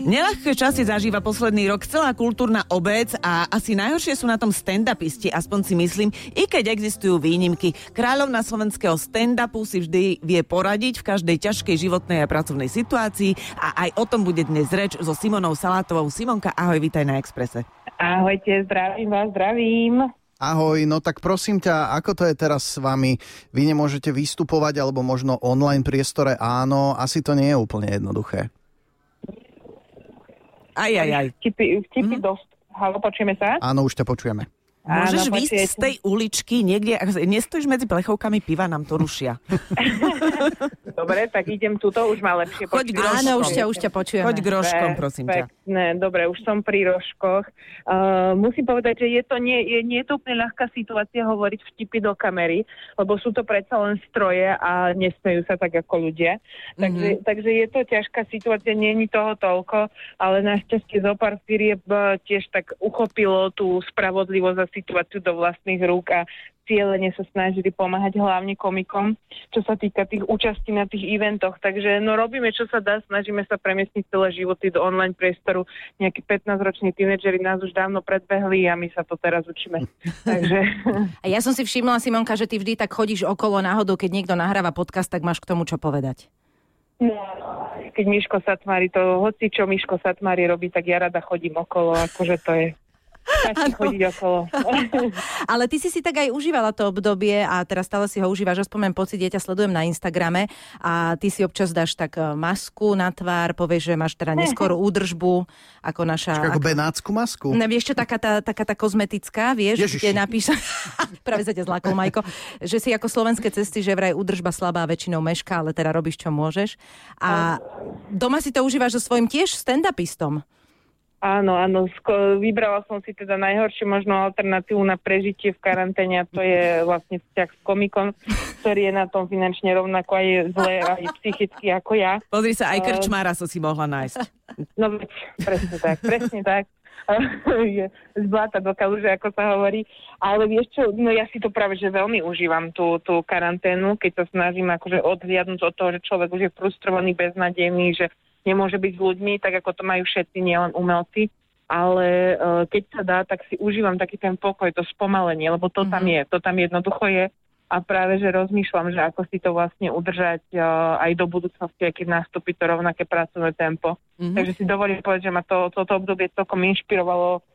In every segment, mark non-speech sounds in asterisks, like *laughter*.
Neľahké časy zažíva posledný rok celá kultúrna obec a asi najhoršie sú na tom stand-upisti, aspoň si myslím, i keď existujú výnimky. Kráľovna slovenského stand-upu si vždy vie poradiť v každej ťažkej životnej a pracovnej situácii a aj o tom bude dnes reč so Simonou Salátovou. Simonka, ahoj, vítaj na Exprese. Ahojte, zdravím vás, zdravím. Ahoj, no tak prosím ťa, ako to je teraz s vami? Vy nemôžete vystupovať, alebo možno online priestore áno, asi to nie je úplne jednoduché. Aj, aj, aj. Vtipy, vtipy mm-hmm. dosť. Halo, počujeme sa? Áno, už ťa počujeme. Môžeš Áno, počujete. z tej uličky niekde, ak nestojíš medzi plechovkami piva, nám to rušia. *laughs* Dobre, tak idem tuto, už ma lepšie Choď počuť. groškom. Áno, už ťa, už ťa počujeme. Choď groškom, prosím ťa. Pekné, dobre, už som pri rožkoch. Uh, musím povedať, že je to, nie, je, nie je to úplne ľahká situácia hovoriť vtipy do kamery, lebo sú to predsa len stroje a nesmejú sa tak ako ľudia. Takže, Mhm. mm-hmm. takže je to ťažká situácia, nie je toho toľko, ale našťastie zo pár firieb eh, tiež tak uchopilo tú spravodlivosť a situáciu do vlastných rúk a cieľene sa snažili pomáhať hlavne komikom, čo sa týka tých účastí na tých eventoch. Takže no robíme, čo sa dá, snažíme sa premiestniť celé životy do online priestoru. Nejakí 15-roční tínedžeri nás už dávno predbehli a my sa to teraz učíme. *laughs* Takže A ja som si všimla, Simonka, že ty vždy tak chodíš okolo náhodou, keď niekto nahráva podcast, tak máš k tomu čo povedať. no, keď Miško Satmári to, hoci čo Miško Satmári robí, tak ja rada chodím okolo, akože to je chodiť okolo. *laughs* Ale ty si si tak aj užívala to obdobie a teraz stále si ho užívaš. Aspoň mám pocit, ja ťa sledujem na Instagrame a ty si občas dáš tak e, masku na tvár, povieš, že máš teda neskôr údržbu, ako naša... Čiže ako benátsku masku. Ne, vieš čo, taká tá, taká tá kozmetická, vieš, Ježiši. kde napíš, *laughs* práve sa ťa zlákol, Majko, že si ako slovenské cesty, že vraj údržba slabá väčšinou meška, ale teda robíš, čo môžeš. A doma si to užívaš so svojím tiež stand-upistom. Áno, áno, sko- vybrala som si teda najhoršiu možnú alternatívu na prežitie v karanténe a to je vlastne vzťah s komikom, ktorý je na tom finančne rovnako aj zle, aj psychicky ako ja. Pozri sa, aj krčmára som si mohla nájsť. No veď, presne tak, presne tak. *laughs* z bláta do kaluže, ako sa hovorí. Ale vieš čo, no ja si to práve, že veľmi užívam tú, tú karanténu, keď sa snažím akože odhliadnúť od toho, že človek už je frustrovaný, beznadejný, že nemôže byť s ľuďmi, tak ako to majú všetci, nielen umelci. Ale uh, keď sa dá, tak si užívam taký ten pokoj, to spomalenie, lebo to tam je, to tam jednoducho je. A práve, že rozmýšľam, že ako si to vlastne udržať uh, aj do budúcnosti, keď nastúpi to rovnaké pracovné tempo. Mhm. Takže si dovolím povedať, že ma to, toto obdobie celkom inšpirovalo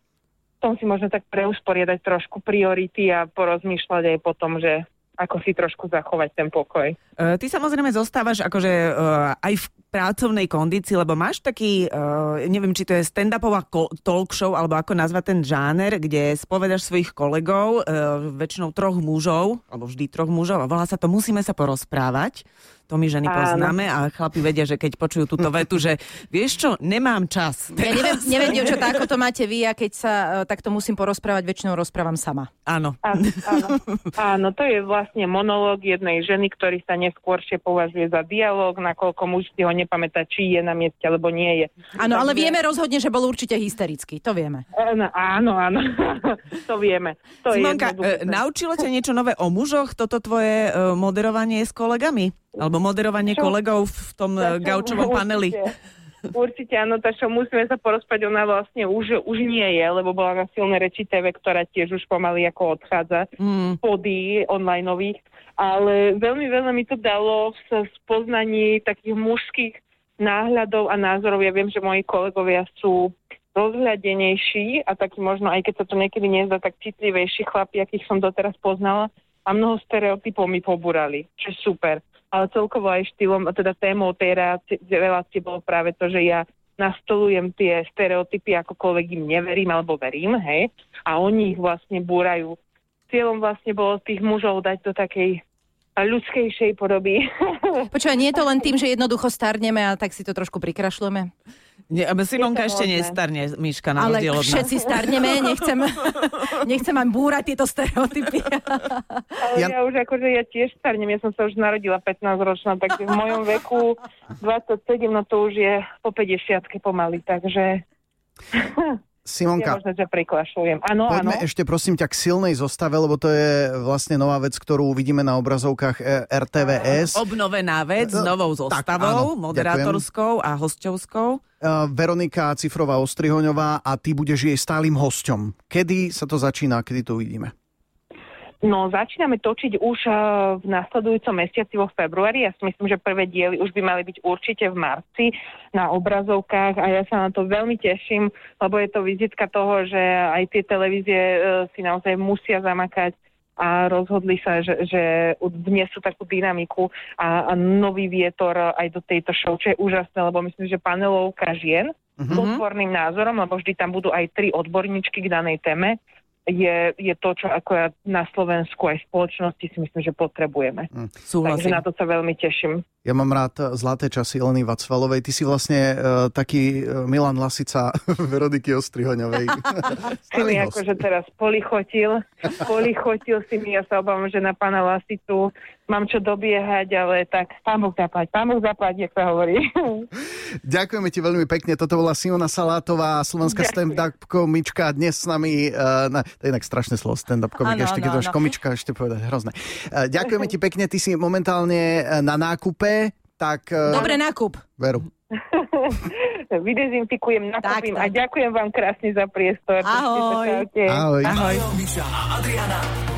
v tom si možno tak preusporiadať trošku priority a porozmýšľať aj potom, že ako si trošku zachovať ten pokoj. E, Ty samozrejme zostávaš akože e, aj v pracovnej kondícii, lebo máš taký, e, neviem, či to je stand-upová talk show, alebo ako nazvať ten žáner, kde spovedaš svojich kolegov, e, väčšinou troch mužov, alebo vždy troch mužov, a volá sa to Musíme sa porozprávať. To my ženy Áno. poznáme a chlapi vedia, že keď počujú túto vetu, že vieš čo, nemám čas. Ja neviem, neviem dievčatá, ako to máte vy, a keď sa e, takto musím porozprávať, väčšinou rozprávam sama. Áno. Áno, áno. áno, to je vlastne monológ jednej ženy, ktorý sa neskôršie považuje za dialog, nakoľko muž si ho nepamätá, či je na mieste, alebo nie je. Áno, ale vieme rozhodne, že bol určite hysterický, to vieme. Áno, áno, áno. to vieme. To Simonka, je jednoduché. e, naučilo ťa niečo nové o mužoch, toto tvoje e, moderovanie s kolegami? Alebo moderovanie Čo? kolegov v tom e, Tak, gaučovom paneli? Určite, áno, tá čo musíme sa porozprávať, ona vlastne už, už nie je, lebo bola na silnej reči TV, ktorá tiež už pomaly ako odchádza Mm. pody onlineových, ale veľmi veľa mi to dalo v spoznaní takých mužských náhľadov a názorov. Ja viem, že moji kolegovia sú rozhľadenejší a taký možno, aj keď sa to niekedy nezdá, tak citlivejší chlapi, akých som doteraz poznala a mnoho stereotypov mi pobúrali, čo je super. Ale celkovo aj štýlom, teda témou tej relácie, relácie bolo práve to, že ja nastolujem tie stereotypy, akokoľvek im neverím alebo verím, hej, a oni ich vlastne búrajú. Cieľom vlastne bolo tých mužov dať do takej ľudskejšej podoby. Počúvaj, nie je to len tým, že jednoducho starneme a tak si to trošku prikrašľujeme? Nie, ale Simonka ešte nestarne, Miška, na Ale rozdiel od nás. všetci starneme, nechcem, *laughs* nechcem aj búrať tieto stereotypy. Ale Ja- ja... ja už akože ja tiež starnem, ja som sa už narodila 15 ročná, takže v mojom veku 27, no to už je po 50 pomaly, takže Simonka, Je možné, že priklašujem. Áno, áno. poďme ešte prosím ťa k silnej zostave, lebo to je vlastne nová vec, ktorú uvidíme na obrazovkách e, RTVS. Obnovená vec s novou Tak, zostavou, áno, moderátorskou a hosťovskou. Uh, Veronika Cifrová Ostrihoňová a ty budeš jej stálym hosťom. Kedy sa to začína, kedy to uvidíme? No, začíname točiť už uh, v nasledujúcom mesiaci vo februári. Ja si myslím, že prvé diely už by mali byť určite v marci na obrazovkách a ja sa na to veľmi teším, lebo je to vizitka toho, že aj tie televízie uh, si naozaj musia zamakať a rozhodli sa, že, že vniesú takú dynamiku a, a nový vietor aj do tejto show, čo je úžasné, lebo myslím, že panelovka žien s otvorným názorom, lebo vždy tam budú aj tri odborníčky k danej téme, je, je to, čo ako ja na Slovensku aj v spoločnosti si myslím, že potrebujeme. Takže Súhlasím. na to sa veľmi teším. Ja mám rád eh, zlaté časy Eleny Vacvalovej. Ty si vlastne uh, taký uh, Milan Lasica *laughs* Veroniky Ostrihoňovej. *laughs* Si mi akože teraz polichotil, polichotil si mi, ja sa obávam, že na pána Lasicu mám čo dobiehať, ale tak pán Boh zaplať, pán Boh zaplať, jak sa hovorí. *laughs* Ďakujeme ti veľmi pekne. Toto bola Simona Salátová, slovenská stand-up komička. Dnes s nami, uh, na, to je inak strašné slovo, stand-up komik, Áno, ešte keď áno. komička, ešte povedať hrozné. Uh, ďakujeme ti pekne, ty si momentálne eh, na nákupe, tak uh, Dobre, nákup. veru. *laughs* Vydezinfikujem, nakúpim Tak, a tak. ďakujem vám krásne za priestor. Ahoj. Ahoj. Ahoj. A Adriana